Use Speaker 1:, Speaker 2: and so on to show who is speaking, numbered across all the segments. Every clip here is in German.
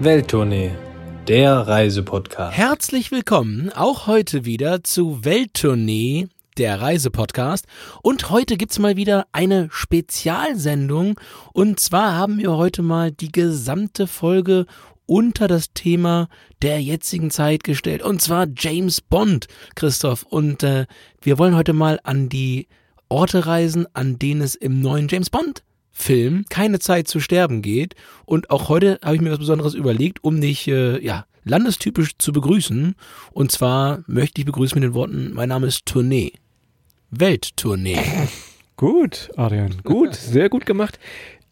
Speaker 1: Welttournee, der Reisepodcast.
Speaker 2: Herzlich willkommen auch heute wieder zu Welttournee, der Reisepodcast. Und heute gibt's mal wieder eine Spezialsendung. Und zwar haben wir heute mal die gesamte Folge unter das Thema der jetzigen Zeit gestellt. Und zwar James Bond, Christoph. Und äh, wir wollen heute mal an die Orte reisen, an denen es im neuen James Bond Film keine Zeit zu sterben geht. Und auch heute habe ich mir was Besonderes überlegt, um dich äh, ja, landestypisch zu begrüßen. Und zwar möchte ich begrüßen mit den Worten, mein Name ist Tournee. Welttournee.
Speaker 3: Gut, Adrian, gut, sehr gut gemacht.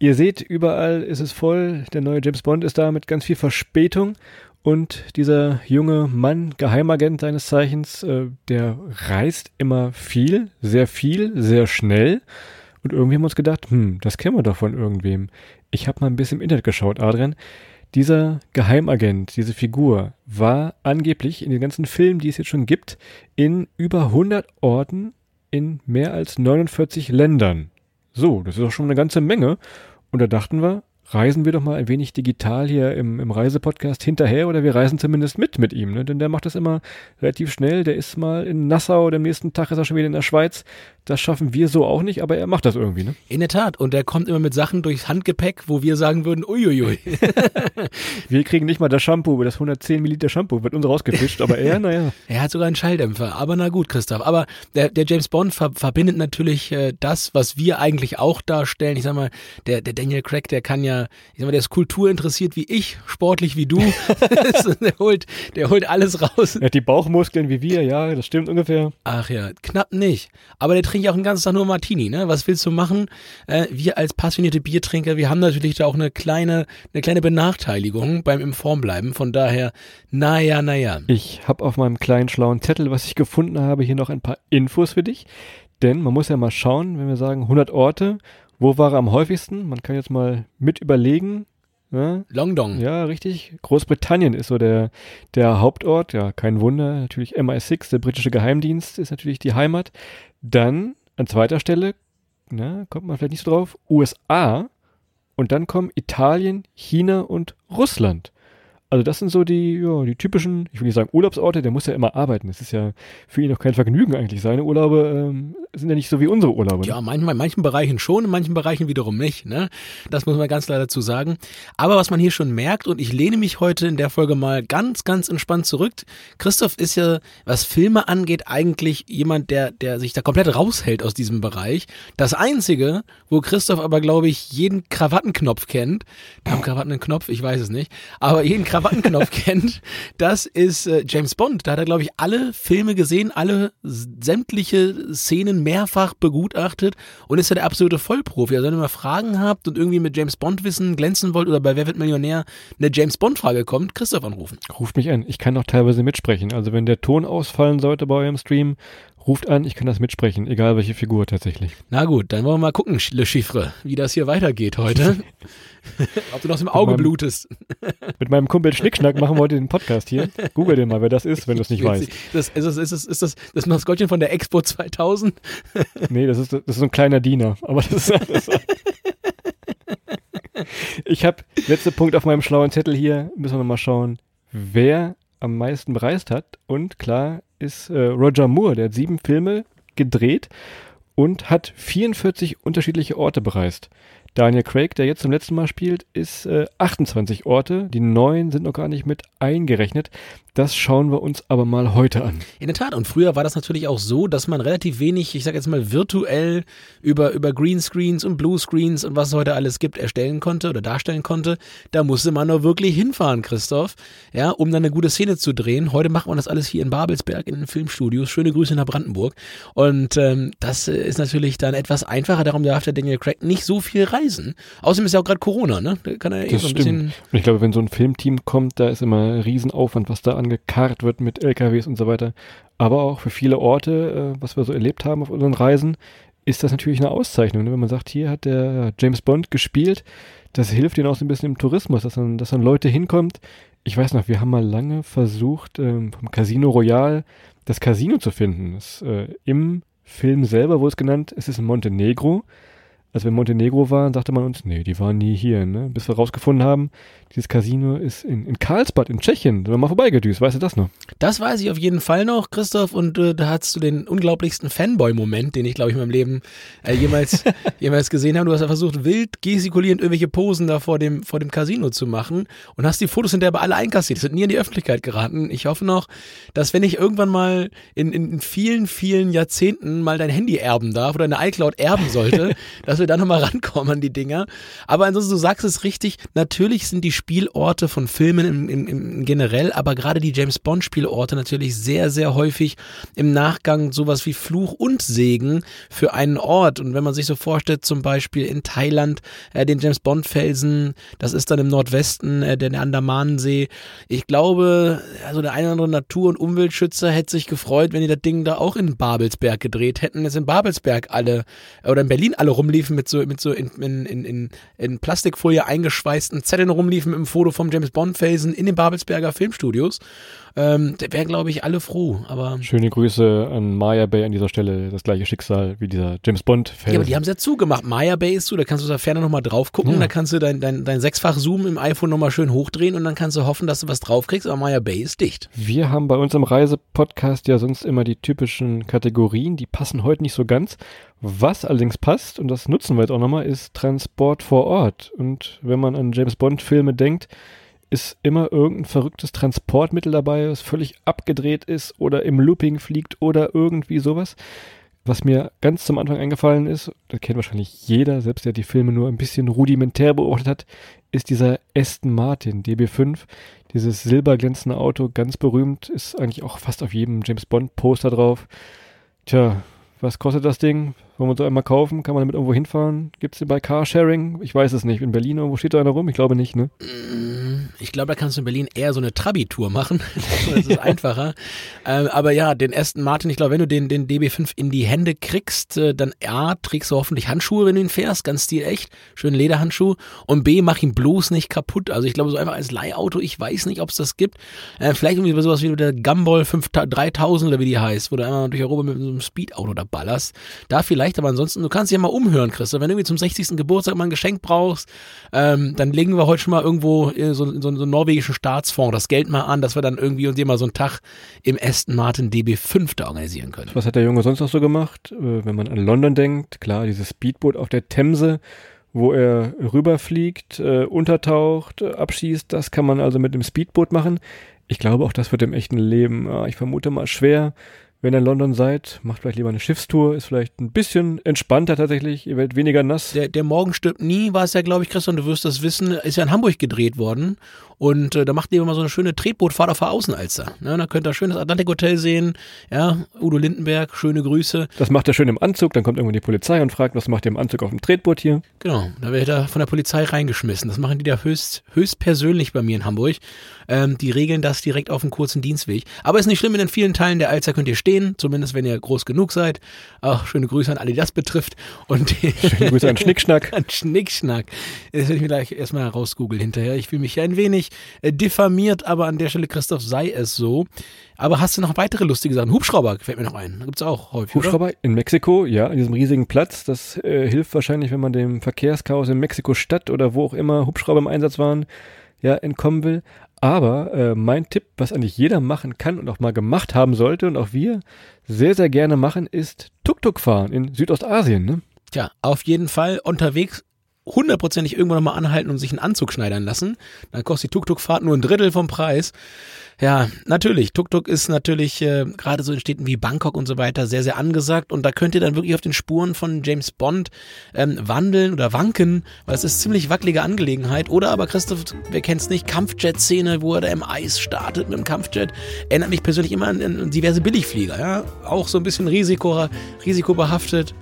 Speaker 3: Ihr seht, überall ist es voll. Der neue James Bond ist da mit ganz viel Verspätung. Und dieser junge Mann, Geheimagent seines Zeichens, äh, der reist immer viel, sehr viel, sehr schnell. Und irgendwie haben wir uns gedacht, hm, das kennen wir doch von irgendwem. Ich habe mal ein bisschen im Internet geschaut, Adrian. Dieser Geheimagent, diese Figur, war angeblich in den ganzen Filmen, die es jetzt schon gibt, in über 100 Orten in mehr als 49 Ländern. So, das ist auch schon eine ganze Menge. Und da dachten wir, reisen wir doch mal ein wenig digital hier im, im Reisepodcast hinterher oder wir reisen zumindest mit mit ihm, ne? denn der macht das immer relativ schnell. Der ist mal in Nassau, am nächsten Tag ist er schon wieder in der Schweiz. Das schaffen wir so auch nicht, aber er macht das irgendwie. Ne?
Speaker 2: In der Tat. Und er kommt immer mit Sachen durchs Handgepäck, wo wir sagen würden, uiuiui.
Speaker 3: wir kriegen nicht mal das Shampoo, das 110 Milliliter Shampoo wird uns rausgefischt, aber er, naja.
Speaker 2: er hat sogar einen Schalldämpfer, aber na gut, Christoph. Aber der, der James Bond ver verbindet natürlich äh, das, was wir eigentlich auch darstellen. Ich sag mal, der, der Daniel Craig, der kann ja, ich sag mal, der ist kulturinteressiert wie ich, sportlich wie du. der, holt, der holt alles raus.
Speaker 3: Er hat die Bauchmuskeln wie wir, ja, das stimmt ungefähr.
Speaker 2: Ach ja, knapp nicht. Aber der trinkt ja auch den ganzen Tag nur Martini, ne? Was willst du machen? Äh, wir als passionierte Biertrinker, wir haben natürlich da auch eine kleine, eine kleine Benachteiligung beim im. Von daher, naja, naja.
Speaker 3: Ich habe auf meinem kleinen schlauen Zettel, was ich gefunden habe, hier noch ein paar Infos für dich. Denn man muss ja mal schauen, wenn wir sagen 100 Orte, wo war er am häufigsten? Man kann jetzt mal mit überlegen.
Speaker 2: Ja? Longdong.
Speaker 3: Ja, richtig. Großbritannien ist so der, der Hauptort. Ja, kein Wunder. Natürlich MI6, der britische Geheimdienst, ist natürlich die Heimat. Dann an zweiter Stelle, na, kommt man vielleicht nicht so drauf, USA. Und dann kommen Italien, China und Russland. Also das sind so die, ja, die typischen, ich will nicht sagen Urlaubsorte, der muss ja immer arbeiten. Das ist ja für ihn auch kein Vergnügen eigentlich. Seine Urlaube ähm, sind ja nicht so wie unsere Urlaube.
Speaker 2: Ne? Ja, manchmal, in manchen Bereichen schon, in manchen Bereichen wiederum nicht. Ne? Das muss man ganz klar dazu sagen. Aber was man hier schon merkt, und ich lehne mich heute in der Folge mal ganz, ganz entspannt zurück. Christoph ist ja, was Filme angeht, eigentlich jemand, der, der sich da komplett raushält aus diesem Bereich. Das Einzige, wo Christoph aber, glaube ich, jeden Krawattenknopf kennt, haben Krawatten einen Knopf, ich weiß es nicht, aber jeden Krawattenknopf Krawattenknopf kennt, das ist äh, James Bond. Da hat er, glaube ich, alle Filme gesehen, alle sämtliche Szenen mehrfach begutachtet und ist ja der absolute Vollprofi. Also wenn ihr mal Fragen habt und irgendwie mit James Bond Wissen glänzen wollt oder bei Wer wird Millionär eine James Bond Frage kommt, Christoph anrufen.
Speaker 3: Ruft mich an. Ich kann auch teilweise mitsprechen. Also wenn der Ton ausfallen sollte bei eurem Stream, Ruft an, ich kann das mitsprechen, egal welche Figur tatsächlich.
Speaker 2: Na gut, dann wollen wir mal gucken, Le Chiffre, wie das hier weitergeht heute. Ob du noch im Auge meinem, blutest.
Speaker 3: mit meinem Kumpel Schnickschnack machen wir heute den Podcast hier. Google den mal, wer das ist, wenn du es nicht weißt.
Speaker 2: Das, ist, das, ist, das, ist das das Maskottchen von der Expo 2000?
Speaker 3: nee, das ist, das ist so ein kleiner Diener. Aber das ist, das Ich habe, letzter Punkt auf meinem schlauen Zettel hier, müssen wir mal schauen, wer am meisten bereist hat. Und klar, ist äh, Roger Moore, der hat sieben Filme gedreht und hat 44 unterschiedliche Orte bereist. Daniel Craig, der jetzt zum letzten Mal spielt, ist äh, 28 Orte. Die neuen sind noch gar nicht mit eingerechnet. Das schauen wir uns aber mal heute an.
Speaker 2: In der Tat. Und früher war das natürlich auch so, dass man relativ wenig, ich sag jetzt mal virtuell über, über Greenscreens und Bluescreens und was es heute alles gibt, erstellen konnte oder darstellen konnte. Da musste man nur wirklich hinfahren, Christoph, ja, um dann eine gute Szene zu drehen. Heute macht man das alles hier in Babelsberg in den Filmstudios. Schöne Grüße nach Brandenburg. Und ähm, das ist natürlich dann etwas einfacher. Darum darf der Daniel Craig nicht so viel reisen. Außerdem ist ja auch gerade Corona, ne? Da kann er
Speaker 3: eh so ein bisschen. Und ich glaube, wenn so ein Filmteam kommt, da ist immer ein Riesenaufwand, was da angekarrt wird mit LKWs und so weiter. Aber auch für viele Orte, äh, was wir so erlebt haben auf unseren Reisen, ist das natürlich eine Auszeichnung. Ne? Wenn man sagt, hier hat der James Bond gespielt, das hilft ihnen auch so ein bisschen im Tourismus, dass dann, dass dann Leute hinkommt. Ich weiß noch, wir haben mal lange versucht, ähm, vom Casino Royal das Casino zu finden. Das, äh, Im Film selber wurde es genannt, es ist in Montenegro. Als wir in Montenegro waren, sagte man uns, nee, die waren nie hier, ne? Bis wir rausgefunden haben, dieses Casino ist in, in Karlsbad in Tschechien. Sind wir mal vorbeigedüst, weißt du das noch?
Speaker 2: Das weiß ich auf jeden Fall noch, Christoph, und äh, da hattest du den unglaublichsten Fanboy-Moment, den ich, glaube ich, in meinem Leben äh, jemals, jemals gesehen habe. Du hast ja versucht, wild gestikulierend irgendwelche Posen da vor dem, vor dem Casino zu machen und hast die Fotos hinterher bei alle einkassiert. Das sind nie in die Öffentlichkeit geraten. Ich hoffe noch, dass wenn ich irgendwann mal in, in, in vielen, vielen Jahrzehnten mal dein Handy erben darf oder eine iCloud erben sollte, dass wir da nochmal rankommen an die Dinger. Aber ansonsten, du sagst es richtig, natürlich sind die Spielorte von Filmen im, im, im generell, aber gerade die James Bond Spielorte natürlich sehr, sehr häufig im Nachgang sowas wie Fluch und Segen für einen Ort. Und wenn man sich so vorstellt, zum Beispiel in Thailand, äh, den James Bond Felsen, das ist dann im Nordwesten äh, der Andamanensee. Ich glaube, also der eine oder andere Natur- und Umweltschützer hätte sich gefreut, wenn die das Ding da auch in Babelsberg gedreht hätten. Jetzt in Babelsberg alle oder in Berlin alle rumliefen mit so mit so in, in, in, in Plastikfolie eingeschweißten Zetteln rumliefen mit einem Foto vom James Bond Felsen in den Babelsberger Filmstudios. Ähm, der wären, glaube ich, alle froh. Aber
Speaker 3: Schöne Grüße an Maya Bay an dieser Stelle. Das gleiche Schicksal wie dieser James Bond Felsen.
Speaker 2: ja, aber die haben es ja zugemacht. Maya Bay ist zu, da kannst du aus der Ferne nochmal drauf gucken,
Speaker 3: Ja.
Speaker 2: da kannst du dein, dein, dein sechsfach Zoom im iPhone nochmal schön hochdrehen und dann kannst du hoffen, dass du was draufkriegst, aber Maya Bay ist dicht.
Speaker 3: Wir haben bei unserem Reisepodcast ja sonst immer die typischen Kategorien, die passen heute nicht so ganz. Was allerdings passt, und das nutzen wir jetzt auch nochmal, ist Transport vor Ort. Und wenn man an James Bond-Filme denkt, ist immer irgendein verrücktes Transportmittel dabei, das völlig abgedreht ist oder im Looping fliegt oder irgendwie sowas. Was mir ganz zum Anfang eingefallen ist, das kennt wahrscheinlich jeder, selbst der die Filme nur ein bisschen rudimentär beobachtet hat, ist dieser Aston Martin DB5. Dieses silberglänzende Auto, ganz berühmt, ist eigentlich auch fast auf jedem James Bond Poster drauf. Tja, was kostet das Ding? Wollen wir uns so einmal kaufen? Kann man damit irgendwo hinfahren? Gibt es den bei Carsharing? Ich weiß es nicht. In Berlin irgendwo steht da einer rum? Ich glaube nicht, ne?
Speaker 2: Ich glaube, da kannst du in Berlin eher so eine Trabi-Tour machen. das ist einfacher. Ähm, aber ja, den Aston Martin, ich glaube, wenn du den, den DB5 in die Hände kriegst, äh, dann A, trägst du hoffentlich Handschuhe, wenn du ihn fährst, ganz stilecht, schön Lederhandschuh. Und B, mach ihn bloß nicht kaputt. Also ich glaube, so einfach als Leihauto, ich weiß nicht, ob es das gibt. Äh, vielleicht irgendwie sowas wie der Gumball 5000 3000 oder wie die heißt, wo du einmal durch Europa mit so einem Speedauto da ballerst. Da vielleicht, aber ansonsten, du kannst dich ja mal umhören, Christoph. Wenn du irgendwie zum 60. Geburtstag mal ein Geschenk brauchst, ähm, dann legen wir heute schon mal irgendwo in so, in so, einen norwegischen Staatsfonds das Geld mal an, dass wir dann irgendwie uns hier mal so einen Tag im Aston Martin DB5 da organisieren können.
Speaker 3: Was hat der Junge sonst noch so gemacht? Äh, wenn man an London denkt, klar, dieses Speedboot auf der Themse, wo er rüberfliegt, äh, untertaucht, äh, abschießt, das kann man also mit dem Speedboot machen. Ich glaube, auch das wird im echten Leben, äh, ich vermute mal, schwer. Wenn ihr in London seid, macht vielleicht lieber eine Schiffstour, ist vielleicht ein bisschen entspannter tatsächlich, ihr werdet weniger nass.
Speaker 2: Der, der Morgen stirbt nie, war es ja, glaube ich, Christian, du wirst das wissen, ist ja in Hamburg gedreht worden. Und äh, da macht ihr immer so eine schöne Tretbootfahrt auf der Außenalster. Ne? Da könnt ihr schön das Atlantik Hotel sehen. Ja, Udo Lindenberg, schöne Grüße.
Speaker 3: Das macht er schön im Anzug, dann kommt irgendwann die Polizei und fragt, was macht ihr im Anzug auf dem Tretboot hier?
Speaker 2: Genau, da wird er von der Polizei reingeschmissen. Das machen die da höchst, höchst persönlich bei mir in Hamburg. Ähm, die regeln das direkt auf dem kurzen Dienstweg. Aber ist nicht schlimm, in den vielen Teilen der Alster könnt ihr stehen, zumindest wenn ihr groß genug seid. Ach, schöne Grüße an alle, die das betrifft. Und
Speaker 3: Schöne Grüße an Schnickschnack.
Speaker 2: An Schnickschnack. Das werde ich mir gleich erstmal rausgoogeln hinterher. Ich fühle mich ein wenig diffamiert, aber an der Stelle, Christoph, sei es so. Aber hast du noch weitere lustige Sachen? Hubschrauber fällt mir noch ein. Da gibt's auch häufig. Oder?
Speaker 3: Hubschrauber in Mexiko, ja, an diesem riesigen Platz. Das äh, hilft wahrscheinlich, wenn man dem Verkehrschaos in Mexiko-Stadt oder wo auch immer Hubschrauber im Einsatz waren, ja, entkommen will. Aber äh, mein Tipp, was eigentlich jeder machen kann und auch mal gemacht haben sollte und auch wir sehr, sehr gerne machen, ist Tuk-Tuk fahren in Südostasien. Ne?
Speaker 2: Tja, auf jeden Fall unterwegs hundertprozentig irgendwo nochmal anhalten und sich einen Anzug schneidern lassen. Dann kostet die Tuk-Tuk-Fahrt nur ein Drittel vom Preis. Ja, natürlich. Tuk-Tuk ist natürlich äh, gerade so in Städten wie Bangkok und so weiter sehr, sehr angesagt. Und da könnt ihr dann wirklich auf den Spuren von James Bond ähm, wandeln oder wanken, weil es ist ziemlich wackelige Angelegenheit. Oder aber, Christoph, wer kennt's nicht, Kampfjet-Szene, wo er da im Eis startet mit dem Kampfjet. Erinnert mich persönlich immer an, an diverse Billigflieger. Ja, Auch so ein bisschen Risiko, risikobehaftet.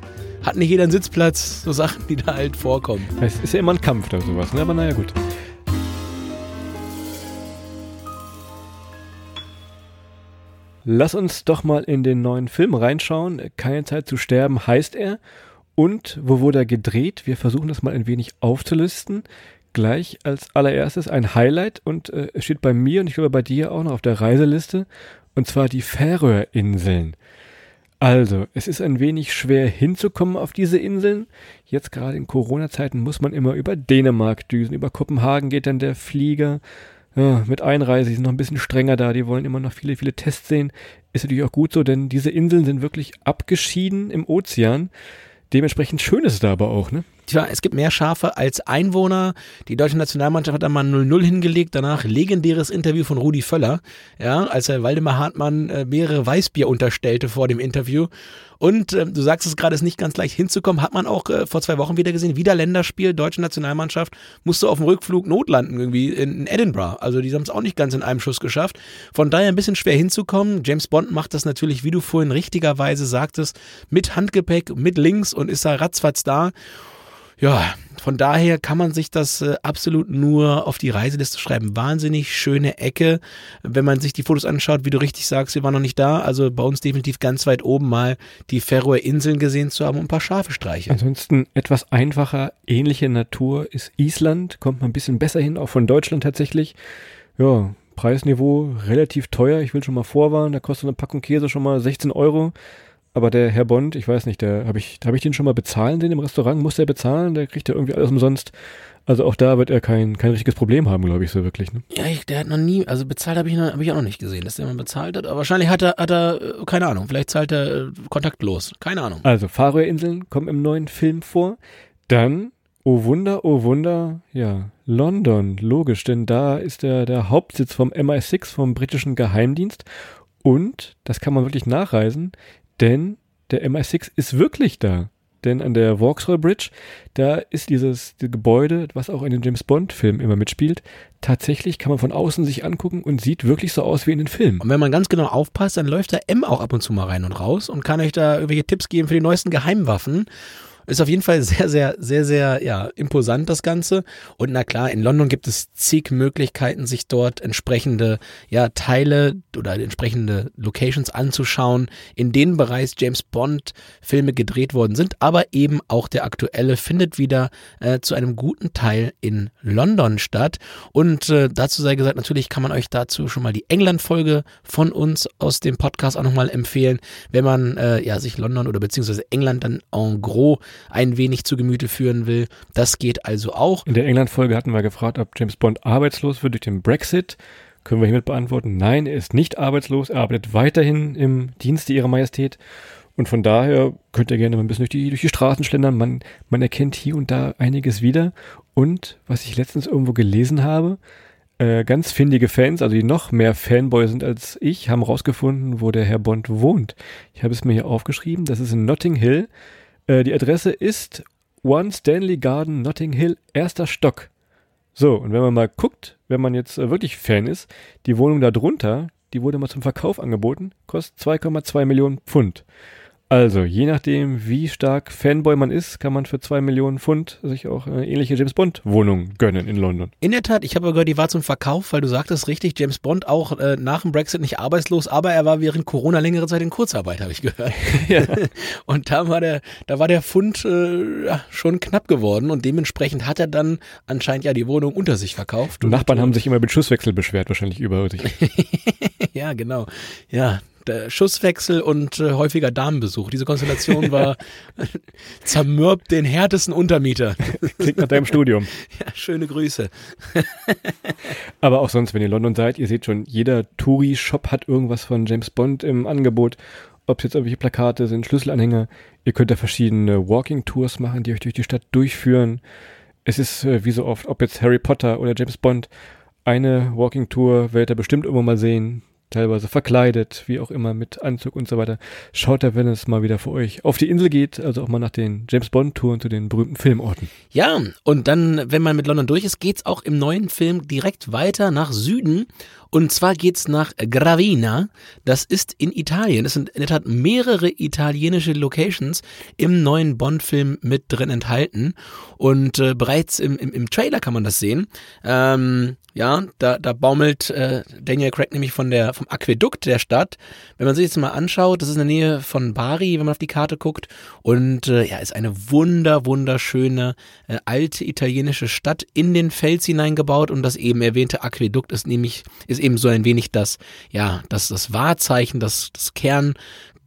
Speaker 2: Hat nicht jeder einen Sitzplatz, so Sachen, die da halt vorkommen.
Speaker 3: Es ist ja immer ein Kampf oder sowas, ne? aber naja, gut. Lass uns doch mal in den neuen Film reinschauen. Keine Zeit zu sterben heißt er. Und wo wurde er gedreht? Wir versuchen das mal ein wenig aufzulisten. Gleich als allererstes ein Highlight und äh, es steht bei mir und ich glaube bei dir auch noch auf der Reiseliste. Und zwar die Färöerinseln. Also, es ist ein wenig schwer hinzukommen auf diese Inseln. Jetzt gerade in Corona-Zeiten muss man immer über Dänemark düsen. Über Kopenhagen geht dann der Flieger. Ja, mit Einreise, die sind noch ein bisschen strenger da. Die wollen immer noch viele, viele Tests sehen. Ist natürlich auch gut so, denn diese Inseln sind wirklich abgeschieden im Ozean. Dementsprechend schön ist es da aber auch, ne?
Speaker 2: Tja, es gibt mehr Schafe als Einwohner. Die deutsche Nationalmannschaft hat einmal 0-0 hingelegt. Danach legendäres Interview von Rudi Völler, ja, als er Waldemar Hartmann äh, mehrere Weißbier unterstellte vor dem Interview. Und äh, du sagst es gerade, ist nicht ganz leicht hinzukommen. Hat man auch äh, vor zwei Wochen wieder gesehen. Wieder Länderspiel, deutsche Nationalmannschaft musste auf dem Rückflug notlanden irgendwie in, in Edinburgh. Also die haben es auch nicht ganz in einem Schuss geschafft. Von daher ein bisschen schwer hinzukommen. James Bond macht das natürlich, wie du vorhin richtigerweise sagtest, mit Handgepäck, mit links und ist da ratzfatz da. Ja, von daher kann man sich das äh, absolut nur auf die Reiseliste schreiben. Wahnsinnig schöne Ecke. Wenn man sich die Fotos anschaut, wie du richtig sagst, wir waren noch nicht da. Also bei uns definitiv ganz weit oben mal die Ferroer Inseln gesehen zu haben und ein paar Schafe streichen.
Speaker 3: Ansonsten etwas einfacher, ähnliche Natur ist Island. Kommt man ein bisschen besser hin, auch von Deutschland tatsächlich. Ja, Preisniveau relativ teuer. Ich will schon mal vorwarnen, da kostet eine Packung Käse schon mal 16 Euro. Aber der Herr Bond, ich weiß nicht, der habe ich, habe ich den schon mal bezahlen, den im Restaurant? Muss der bezahlen? Der kriegt ja irgendwie alles umsonst. Also auch da wird er kein, kein richtiges Problem haben, glaube ich, so wirklich. Ne?
Speaker 2: Ja, ich, der hat noch nie, also bezahlt habe ich, noch, hab ich auch noch nicht gesehen, dass der mal bezahlt hat. Aber wahrscheinlich hat er, hat er, äh, keine Ahnung, vielleicht zahlt er äh, kontaktlos. Keine Ahnung.
Speaker 3: Also Faroe-Inseln kommen im neuen Film vor. Dann, oh Wunder, oh Wunder, ja, London, logisch, denn da ist der, der Hauptsitz vom MI6, vom britischen Geheimdienst. Und, das kann man wirklich nachreisen, denn der MI6 ist wirklich da. Denn an der Vauxhall Bridge, da ist dieses Gebäude, was auch in den James Bond Filmen immer mitspielt, tatsächlich kann man von außen sich angucken und sieht wirklich so aus wie in den Filmen.
Speaker 2: Und wenn man ganz genau aufpasst, dann läuft da M auch ab und zu mal rein und raus und kann euch da irgendwelche Tipps geben für die neuesten Geheimwaffen. Ist auf jeden Fall sehr, sehr, sehr, sehr, ja, imposant, das Ganze. Und na klar, in London gibt es zig Möglichkeiten, sich dort entsprechende, ja, Teile oder entsprechende Locations anzuschauen, in denen bereits James Bond Filme gedreht worden sind. Aber eben auch der aktuelle findet wieder äh, zu einem guten Teil in London statt. Und äh, dazu sei gesagt, natürlich kann man euch dazu schon mal die England-Folge von uns aus dem Podcast auch nochmal empfehlen, wenn man, äh, ja, sich London oder beziehungsweise England dann en gros ein wenig zu Gemüte führen will. Das geht also auch.
Speaker 3: In der England-Folge hatten wir gefragt, ob James Bond arbeitslos wird durch den Brexit. Können wir hiermit beantworten? Nein, er ist nicht arbeitslos. Er arbeitet weiterhin im Dienste ihrer Majestät. Und von daher könnt ihr gerne mal ein bisschen durch die, durch die Straßen schlendern. Man, man erkennt hier und da einiges wieder. Und was ich letztens irgendwo gelesen habe, äh, ganz findige Fans, also die noch mehr Fanboy sind als ich, haben rausgefunden, wo der Herr Bond wohnt. Ich habe es mir hier aufgeschrieben. Das ist in Notting Hill. Äh, die Adresse ist One Stanley Garden, Notting Hill, erster Stock. So, und wenn man mal guckt, wenn man jetzt äh, wirklich Fan ist, die Wohnung da drunter, die wurde mal zum Verkauf angeboten, kostet 2,2 Millionen Pfund. Also, je nachdem, wie stark Fanboy man ist, kann man für zwei Millionen Pfund sich auch eine ähnliche James Bond Wohnung gönnen in London.
Speaker 2: In der Tat, ich habe gehört, die war zum Verkauf, weil du sagtest richtig, James Bond auch äh, nach dem Brexit nicht arbeitslos, aber er war während Corona längere Zeit in Kurzarbeit, habe ich gehört. Ja. und da war der, da war der Fund äh, ja, schon knapp geworden und dementsprechend hat er dann anscheinend ja die Wohnung unter sich verkauft.
Speaker 3: Die Nachbarn haben sich immer mit Schusswechsel beschwert, wahrscheinlich über sich.
Speaker 2: ja, genau. Ja, Schusswechsel und äh, häufiger Damenbesuch. Diese Konstellation war zermürbt den härtesten Untermieter.
Speaker 3: Klingt nach deinem Studium.
Speaker 2: Ja, schöne Grüße.
Speaker 3: Aber auch sonst, wenn ihr in London seid, ihr seht schon, jeder Touri-Shop hat irgendwas von James Bond im Angebot. Ob es jetzt irgendwelche Plakate sind, Schlüsselanhänger. Ihr könnt da verschiedene Walking-Tours machen, die euch durch die Stadt durchführen. Es ist äh, wie so oft, ob jetzt Harry Potter oder James Bond, eine Walking-Tour werdet ihr bestimmt immer mal sehen teilweise verkleidet, wie auch immer, mit Anzug und so weiter. Schaut da, wenn es mal wieder für euch auf die Insel geht, also auch mal nach den James Bond-Touren zu den berühmten Filmorten.
Speaker 2: Ja, und dann, wenn man mit London durch ist, geht's auch im neuen Film direkt weiter nach Süden. Und zwar geht's nach Gravina. Das ist in Italien. Es sind in der Tat mehrere italienische Locations im neuen Bond-Film mit drin enthalten. Und äh, bereits im, im, im Trailer kann man das sehen. Ähm, ja, da, da baumelt äh, Daniel Craig nämlich von der, vom Aquädukt der Stadt. Wenn man sich jetzt mal anschaut, das ist in der Nähe von Bari, wenn man auf die Karte guckt. Und äh, ja, ist eine wunder, wunderschöne äh, alte italienische Stadt in den Fels hineingebaut. Und das eben erwähnte Aquädukt ist nämlich, ist eben so ein wenig das, ja, das, das Wahrzeichen, das, das Kern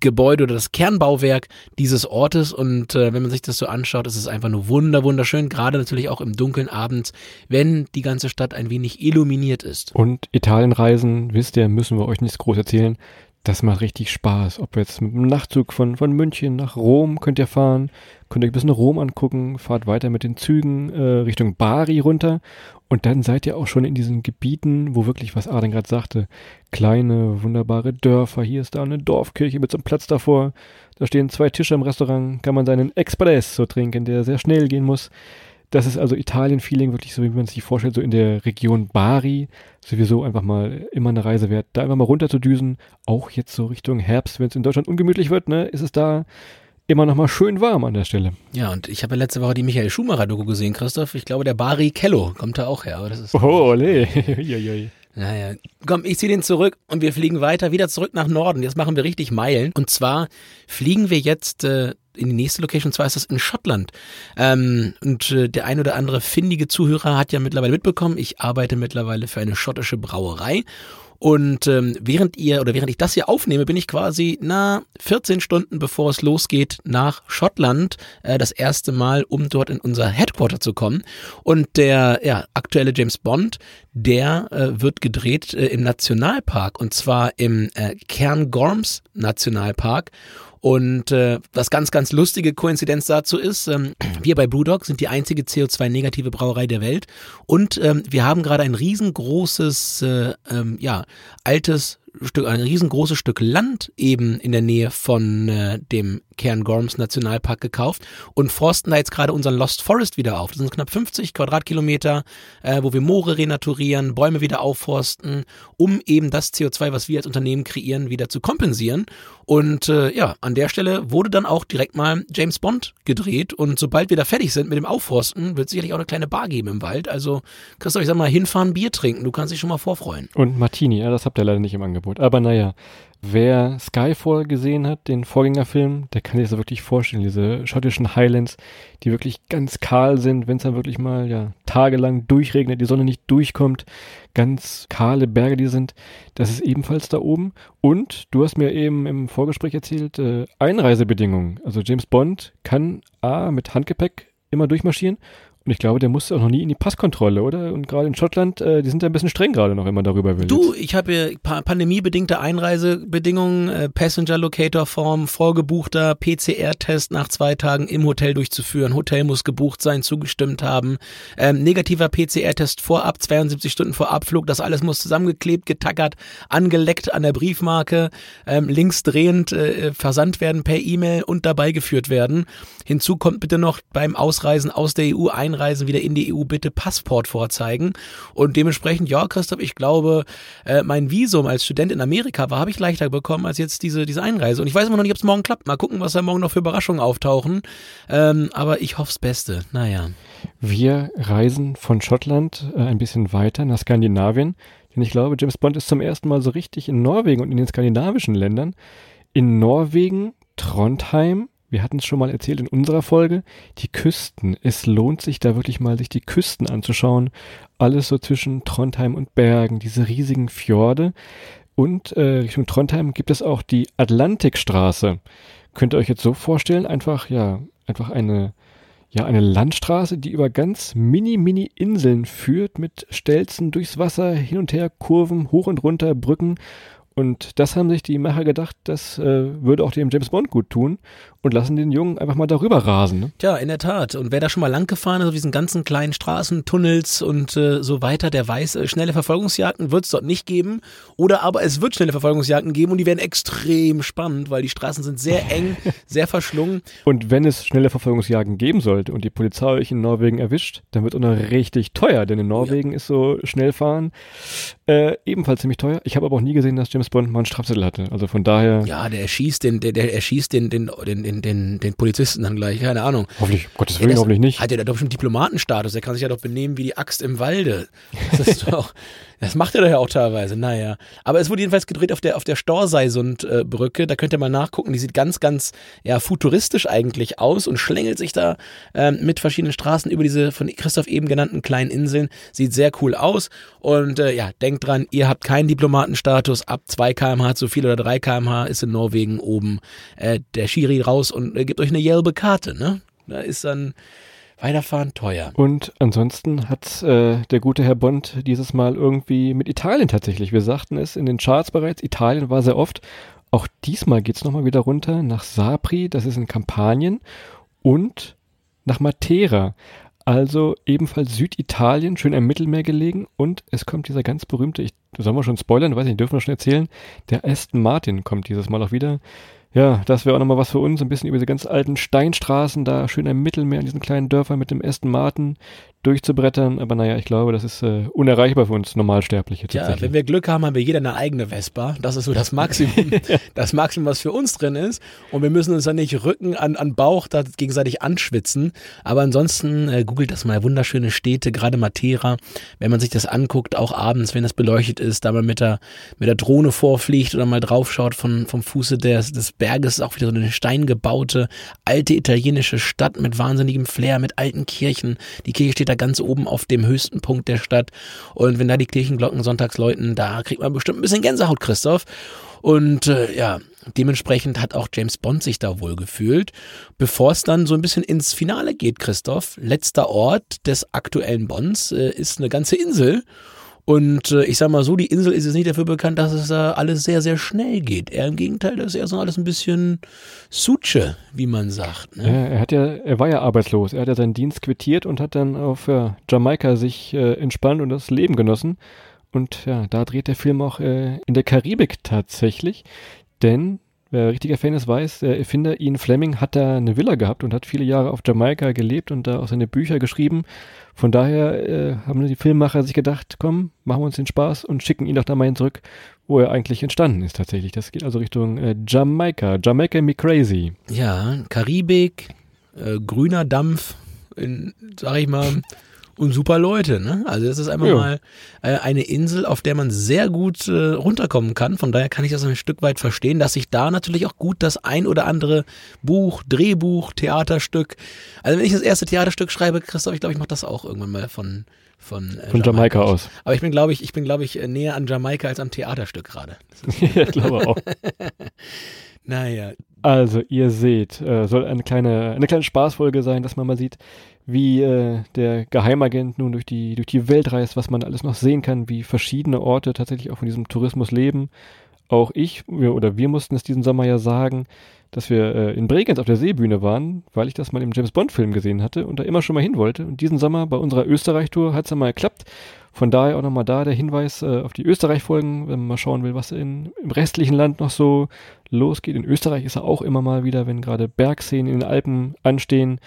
Speaker 2: Gebäude oder das Kernbauwerk dieses Ortes. Und äh, wenn man sich das so anschaut, ist es einfach nur wunder, wunderschön, gerade natürlich auch im Dunkeln abends, wenn die ganze Stadt ein wenig illuminiert ist.
Speaker 3: Und Italienreisen, wisst ihr, müssen wir euch nichts groß erzählen. Das macht richtig Spaß. Ob jetzt mit dem Nachtzug von, von München nach Rom könnt ihr fahren, könnt ihr ein bisschen Rom angucken, fahrt weiter mit den Zügen äh, Richtung Bari runter und dann seid ihr auch schon in diesen Gebieten, wo wirklich, was Arden gerade sagte, kleine, wunderbare Dörfer. Hier ist da eine Dorfkirche mit so einem Platz davor. Da stehen zwei Tische im Restaurant, kann man seinen Espresso trinken, der sehr schnell gehen muss. Das ist also Italien-Feeling, wirklich so, wie man sich vorstellt, so in der Region Bari. Sowieso einfach mal immer eine Reise wert, da einfach mal runter zu düsen. Auch jetzt so Richtung Herbst, wenn es in Deutschland ungemütlich wird, ne, ist es da immer noch mal schön warm an der Stelle.
Speaker 2: Ja, und ich habe ja letzte Woche die Michael Schumacher-Doku gesehen, Christoph. Ich glaube, der Bari Kello kommt da auch her. Aber das ist
Speaker 3: oh, ole.
Speaker 2: Naja, komm, ich ziehe den zurück und wir fliegen weiter, wieder zurück nach Norden. Jetzt machen wir richtig Meilen. Und zwar fliegen wir jetzt äh, in die nächste Location, und zwar ist das in Schottland. Ähm, und äh, der ein oder andere findige Zuhörer hat ja mittlerweile mitbekommen, ich arbeite mittlerweile für eine schottische Brauerei. Und ähm, während ihr oder während ich das hier aufnehme, bin ich quasi na 14 Stunden bevor es losgeht nach Schottland äh, das erste Mal, um dort in unser Headquarter zu kommen. Und der ja, aktuelle James Bond, der äh, wird gedreht äh, im Nationalpark und zwar im äh, Cairngorms Nationalpark. Und äh, was ganz, ganz lustige Koinzidenz dazu ist, ähm, wir bei Brewdog sind die einzige CO2-negative Brauerei der Welt. Und ähm, wir haben gerade ein riesengroßes, äh, ähm, ja, altes Stück, ein riesengroßes Stück Land eben in der Nähe von äh, dem Cairngorms Nationalpark gekauft und forsten da jetzt gerade unseren Lost Forest wieder auf. Das sind knapp 50 Quadratkilometer, äh, wo wir Moore renaturieren, Bäume wieder aufforsten, um eben das CO2, was wir als Unternehmen kreieren, wieder zu kompensieren. Und äh, ja, an der Stelle wurde dann auch direkt mal James Bond gedreht und sobald wir da fertig sind mit dem Aufforsten, wird es sicherlich auch eine kleine Bar geben im Wald. Also Christoph, ich sag mal, hinfahren, Bier trinken, du kannst dich schon mal vorfreuen.
Speaker 3: Und Martini, ja, das habt ihr leider nicht im Angebot. Aber naja, Wer Skyfall gesehen hat, den Vorgängerfilm, der kann sich das wirklich vorstellen. Diese schottischen Highlands, die wirklich ganz kahl sind, wenn es dann wirklich mal ja, tagelang durchregnet, die Sonne nicht durchkommt, ganz kahle Berge, die sind. Das ist ebenfalls da oben. Und du hast mir eben im Vorgespräch erzählt, äh, Einreisebedingungen. Also James Bond kann A mit Handgepäck immer durchmarschieren und ich glaube, der musste auch noch nie in die Passkontrolle, oder? Und gerade in Schottland, äh, die sind da ein bisschen streng gerade noch, wenn man darüber will.
Speaker 2: Du, ich habe hier pa pandemiebedingte Einreisebedingungen, äh, Passenger Locator Form, vorgebuchter PCR-Test nach zwei Tagen im Hotel durchzuführen. Hotel muss gebucht sein, zugestimmt haben. Ähm, negativer PCR-Test vorab, 72 Stunden vor Abflug. Das alles muss zusammengeklebt, getackert, angeleckt an der Briefmarke, ähm, linksdrehend äh, versandt werden per E-Mail und dabei geführt werden. Hinzu kommt bitte noch beim Ausreisen aus der EU ein Einreisen wieder in die EU bitte Passport vorzeigen. Und dementsprechend, ja, Christoph, ich glaube, äh, mein Visum als Student in Amerika war, habe ich leichter bekommen als jetzt diese, diese Einreise. Und ich weiß immer noch nicht, ob es morgen klappt. Mal gucken, was da morgen noch für Überraschungen auftauchen. Ähm, aber ich hoffe das Beste. Naja.
Speaker 3: Wir reisen von Schottland äh, ein bisschen weiter nach Skandinavien. Denn ich glaube, James Bond ist zum ersten Mal so richtig in Norwegen und in den skandinavischen Ländern. In Norwegen, Trondheim, wir hatten es schon mal erzählt in unserer Folge, die Küsten. Es lohnt sich da wirklich mal, sich die Küsten anzuschauen. Alles so zwischen Trondheim und Bergen, diese riesigen Fjorde. Und äh, Richtung Trondheim gibt es auch die Atlantikstraße. Könnt ihr euch jetzt so vorstellen, einfach, ja, einfach eine, ja, eine Landstraße, die über ganz mini, mini Inseln führt mit Stelzen durchs Wasser, hin und her, Kurven, hoch und runter, Brücken und das haben sich die Macher gedacht, das äh, würde auch dem James Bond gut tun und lassen den Jungen einfach mal darüber rasen. Ne?
Speaker 2: Tja, in der Tat. Und wer da schon mal lang gefahren ist, auf diesen ganzen kleinen Straßen, Tunnels und äh, so weiter, der weiß, äh, schnelle Verfolgungsjagden wird es dort nicht geben. Oder aber es wird schnelle Verfolgungsjagden geben und die werden extrem spannend, weil die Straßen sind sehr eng, sehr verschlungen.
Speaker 3: Und wenn es schnelle Verfolgungsjagden geben sollte und die Polizei euch in Norwegen erwischt, dann wird es auch noch richtig teuer, denn in Norwegen ja. ist so schnell fahren äh, ebenfalls ziemlich teuer. Ich habe aber auch nie gesehen, dass James Bond mal einen Strafzettel hatte. Also von daher.
Speaker 2: Ja, der erschießt den, der, der erschießt den, den, den, den, den, den Polizisten dann gleich, keine Ahnung.
Speaker 3: Hoffentlich, Gottes Willen, hoffentlich nicht.
Speaker 2: Hat der doch schon Diplomatenstatus, der kann sich ja doch benehmen wie die Axt im Walde. Das ist doch, Das macht er doch ja auch teilweise, naja. Aber es wurde jedenfalls gedreht auf der, auf der Storseisund-Brücke. Da könnt ihr mal nachgucken. Die sieht ganz, ganz ja, futuristisch eigentlich aus und schlängelt sich da ähm, mit verschiedenen Straßen über diese von Christoph eben genannten kleinen Inseln. Sieht sehr cool aus. Und äh, ja, denkt dran, ihr habt keinen Diplomatenstatus. Ab 2 kmh zu viel oder 3 kmh ist in Norwegen oben äh, der Schiri raus und äh, gibt euch eine gelbe Karte. Ne? Da ist dann Weiterfahren teuer.
Speaker 3: Und ansonsten hat äh, der gute Herr Bond dieses Mal irgendwie mit Italien tatsächlich. Wir sagten es in den Charts bereits, Italien war sehr oft. Auch diesmal geht es nochmal wieder runter nach Sapri, das ist in Kampanien, und nach Matera. Also ebenfalls Süditalien, schön am Mittelmeer gelegen. Und es kommt dieser ganz berühmte, ich, sollen wir schon spoilern, weiß nicht, dürfen wir schon erzählen, der Aston Martin kommt dieses Mal auch wieder. Ja, das wäre auch nochmal was für uns, ein bisschen über diese ganz alten Steinstraßen da schön im Mittelmeer in diesen kleinen Dörfern mit dem Aston Martin durchzubrettern. Aber naja, ich glaube, das ist äh, unerreichbar für uns Normalsterbliche.
Speaker 2: Ja, wenn wir Glück haben, haben wir jeder eine eigene Vespa. Das ist so das Maximum, das Maximum, was für uns drin ist. Und wir müssen uns dann nicht Rücken an, an Bauch da gegenseitig anschwitzen. Aber ansonsten äh, googelt das mal. Wunderschöne Städte, gerade Matera. Wenn man sich das anguckt, auch abends, wenn das beleuchtet ist, da man mit der, mit der Drohne vorfliegt oder mal draufschaut von, vom Fuße des, des Berges, ist auch wieder so eine steingebaute, alte italienische Stadt mit wahnsinnigem Flair, mit alten Kirchen. Die Kirche steht da ganz oben auf dem höchsten Punkt der Stadt. Und wenn da die Kirchenglocken sonntags läuten, da kriegt man bestimmt ein bisschen Gänsehaut, Christoph. Und äh, ja, dementsprechend hat auch James Bond sich da wohl gefühlt. Bevor es dann so ein bisschen ins Finale geht, Christoph, letzter Ort des aktuellen Bonds äh, ist eine ganze Insel. Und äh, ich sag mal so, die Insel ist jetzt nicht dafür bekannt, dass es da alles sehr, sehr schnell geht. Eher im Gegenteil, das ist eher so alles ein bisschen Suche, wie man sagt. Ne?
Speaker 3: Ja, er hat ja, er war ja arbeitslos. Er hat ja seinen Dienst quittiert und hat dann auf ja, Jamaika sich äh, entspannt und das Leben genossen. Und ja, da dreht der Film auch äh, in der Karibik tatsächlich. Denn Wer richtiger Fan ist, weiß, der Erfinder Ian Fleming hat da eine Villa gehabt und hat viele Jahre auf Jamaika gelebt und da auch seine Bücher geschrieben. Von daher äh, haben die Filmemacher sich gedacht, komm, machen wir uns den Spaß und schicken ihn doch da mal hin zurück, wo er eigentlich entstanden ist tatsächlich. Das geht also Richtung äh, Jamaika. Jamaika Me Crazy.
Speaker 2: Ja, Karibik, äh, grüner Dampf, in, sag ich mal, und super Leute. Ne? Also das ist einfach ja. mal äh, eine Insel, auf der man sehr gut äh, runterkommen kann. Von daher kann ich das ein Stück weit verstehen, dass sich da natürlich auch gut das ein oder andere Buch, Drehbuch, Theaterstück. Also wenn ich das erste Theaterstück schreibe, Christoph, ich glaube, ich mache das auch irgendwann mal von von,
Speaker 3: äh, von Jamaika, Jamaika aus.
Speaker 2: Aber ich bin, glaube ich, ich bin, glaube ich, näher an Jamaika als am Theaterstück gerade.
Speaker 3: ja, ich glaube auch.
Speaker 2: naja.
Speaker 3: Also, ihr seht, äh, soll eine kleine, eine kleine Spaßfolge sein, dass man mal sieht, wie äh, der Geheimagent nun durch die, durch die Welt reist, was man alles noch sehen kann, wie verschiedene Orte tatsächlich auch von diesem Tourismus leben. Auch ich, wir, oder wir mussten es diesen Sommer ja sagen, dass wir äh, in Bregenz auf der Seebühne waren, weil ich das mal im James Bond Film gesehen hatte und da immer schon mal hin wollte. Und diesen Sommer bei unserer Österreich-Tour hat es ja mal geklappt. Von daher auch nochmal da der Hinweis äh, auf die Österreich-Folgen, wenn man mal schauen will, was in, im restlichen Land noch so losgeht. In Österreich ist er auch immer mal wieder, wenn gerade Bergszenen in den Alpen anstehen.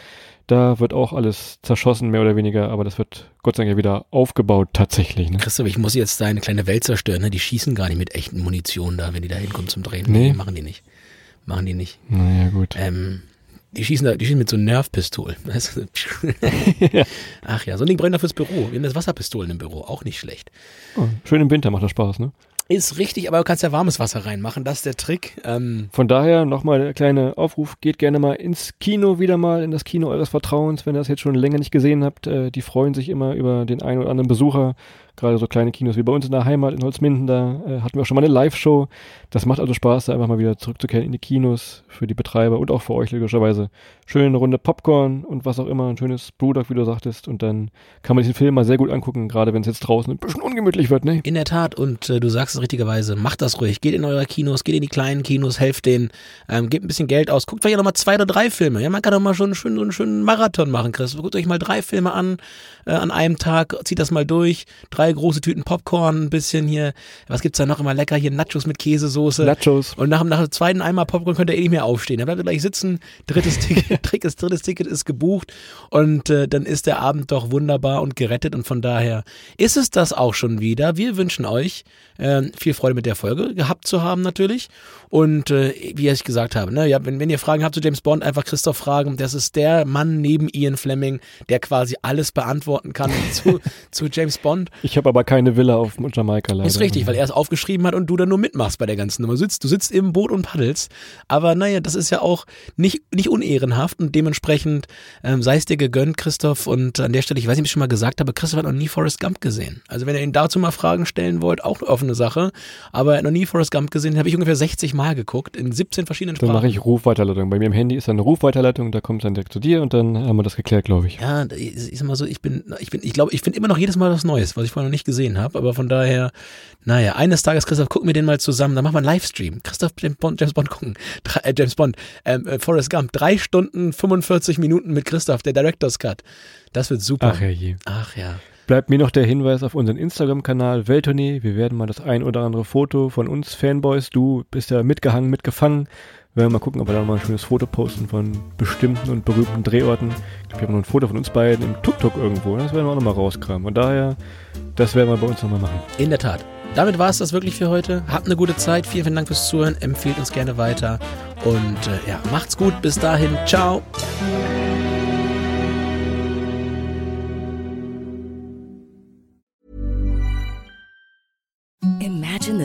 Speaker 3: Da wird auch alles zerschossen, mehr oder weniger, aber das wird Gott sei Dank ja wieder aufgebaut tatsächlich. Ne?
Speaker 2: Christoph, ich muss jetzt da eine kleine Welt zerstören. Ne? Die schießen gar nicht mit echten Munition da, wenn die da hinkommen zum Drehen.
Speaker 3: Nee.
Speaker 2: Machen die nicht. Machen die nicht.
Speaker 3: Naja, gut.
Speaker 2: Ähm, die schießen, da, die schießen mit so Nervpistolen. Ach ja, so ein Ding brennt fürs Büro. Wir haben das Wasserpistolen im Büro, auch nicht schlecht.
Speaker 3: Oh, schön im Winter macht das Spaß, ne?
Speaker 2: Ist richtig, aber du kannst ja warmes Wasser reinmachen, das ist der Trick.
Speaker 3: Ähm Von daher nochmal der kleine Aufruf, geht gerne mal ins Kino wieder mal, in das Kino eures Vertrauens, wenn ihr das jetzt schon länger nicht gesehen habt. Äh, die freuen sich immer über den einen oder anderen Besucher. Gerade so kleine Kinos wie bei uns in der Heimat in Holzminden, da äh, hatten wir auch schon mal eine Live-Show. Das macht also Spaß, da einfach mal wieder zurückzukehren in die Kinos für die Betreiber und auch für euch logischerweise. Schöne Runde Popcorn und was auch immer, ein schönes Brewdog, wie du sagtest. Und dann kann man diesen Film mal sehr gut angucken, gerade wenn es jetzt draußen ein bisschen ungemütlich wird, ne?
Speaker 2: In der Tat, und äh, du sagst es richtigerweise, macht das ruhig. Geht in eure Kinos, geht in die kleinen Kinos, helft denen, ähm, gebt ein bisschen Geld aus, guckt vielleicht noch mal zwei oder drei Filme. Ja, man kann doch mal schon einen so einen schönen Marathon machen, Chris. Guckt euch mal drei Filme an, äh, an einem Tag, zieht das mal durch. Drei große Tüten Popcorn, ein bisschen hier, was gibt's da noch immer lecker? Hier Nachos mit Käsesoße.
Speaker 3: Nachos.
Speaker 2: Und nach, nach dem zweiten Eimer Popcorn könnt ihr eh nicht mehr aufstehen. Da bleibt ihr gleich sitzen, drittes Ticket, drittes, drittes Ticket ist gebucht und äh, dann ist der Abend doch wunderbar und gerettet und von daher ist es das auch schon wieder. Wir wünschen euch äh, viel Freude mit der Folge gehabt zu haben natürlich und äh, wie ich gesagt habe, ne, ja, wenn, wenn ihr Fragen habt zu James Bond, einfach Christoph fragen. Das ist der Mann neben Ian Fleming, der quasi alles beantworten kann zu, zu James Bond.
Speaker 3: Ich Ich habe aber keine Villa auf Jamaika leider.
Speaker 2: Ist richtig, weil er es aufgeschrieben hat und du dann nur mitmachst bei der ganzen Nummer. Du sitzt, du sitzt im Boot und paddelst. Aber naja, das ist ja auch nicht, nicht unehrenhaft und dementsprechend ähm, sei es dir gegönnt, Christoph. Und an der Stelle, ich weiß nicht, ob ich schon mal gesagt habe, Christoph hat noch nie Forrest Gump gesehen. Also wenn ihr ihn dazu mal Fragen stellen wollt, auch eine offene Sache. Aber er hat noch nie Forrest Gump gesehen, habe ich ungefähr 60 Mal geguckt, in 17 verschiedenen Sprachen.
Speaker 3: Dann mache ich Rufweiterleitung. Bei mir im Handy ist dann eine Rufweiterleitung, da kommt es dann direkt zu dir und dann haben wir das geklärt, glaube ich.
Speaker 2: Ja, ich, ich sag mal so, ich bin, ich bin, ich glaube, ich finde immer noch jedes Mal was Neues, was ich vorher noch nicht gesehen habe. Aber von daher, naja, eines Tages, Christoph, gucken wir den mal zusammen, dann machen wir einen Livestream. Christoph James Bond, James Bond gucken. Drei, äh, James Bond, ähm, äh, Forrest Gump, drei Stunden 45 Minuten mit Christoph, der Director's Cut. Das wird super.
Speaker 3: Ach ja, je.
Speaker 2: Ach ja.
Speaker 3: Bleibt mir noch der Hinweis auf unseren Instagram-Kanal Welttournee. Wir werden mal das ein oder andere Foto von uns Fanboys, du bist ja mitgehangen, mitgefangen. Wir werden mal gucken, ob wir da mal ein schönes Foto posten von bestimmten und berühmten Drehorten. Ich glaube, wir haben noch ein Foto von uns beiden im Tuk-Tuk irgendwo. Das werden wir auch nochmal rauskramen. Und daher, das werden wir bei uns nochmal machen.
Speaker 2: In der Tat. Damit war es das wirklich für heute. Habt eine gute Zeit. Vielen, vielen Dank fürs Zuhören. Empfehlt uns gerne weiter. Und äh, ja, macht's gut. Bis dahin. Ciao.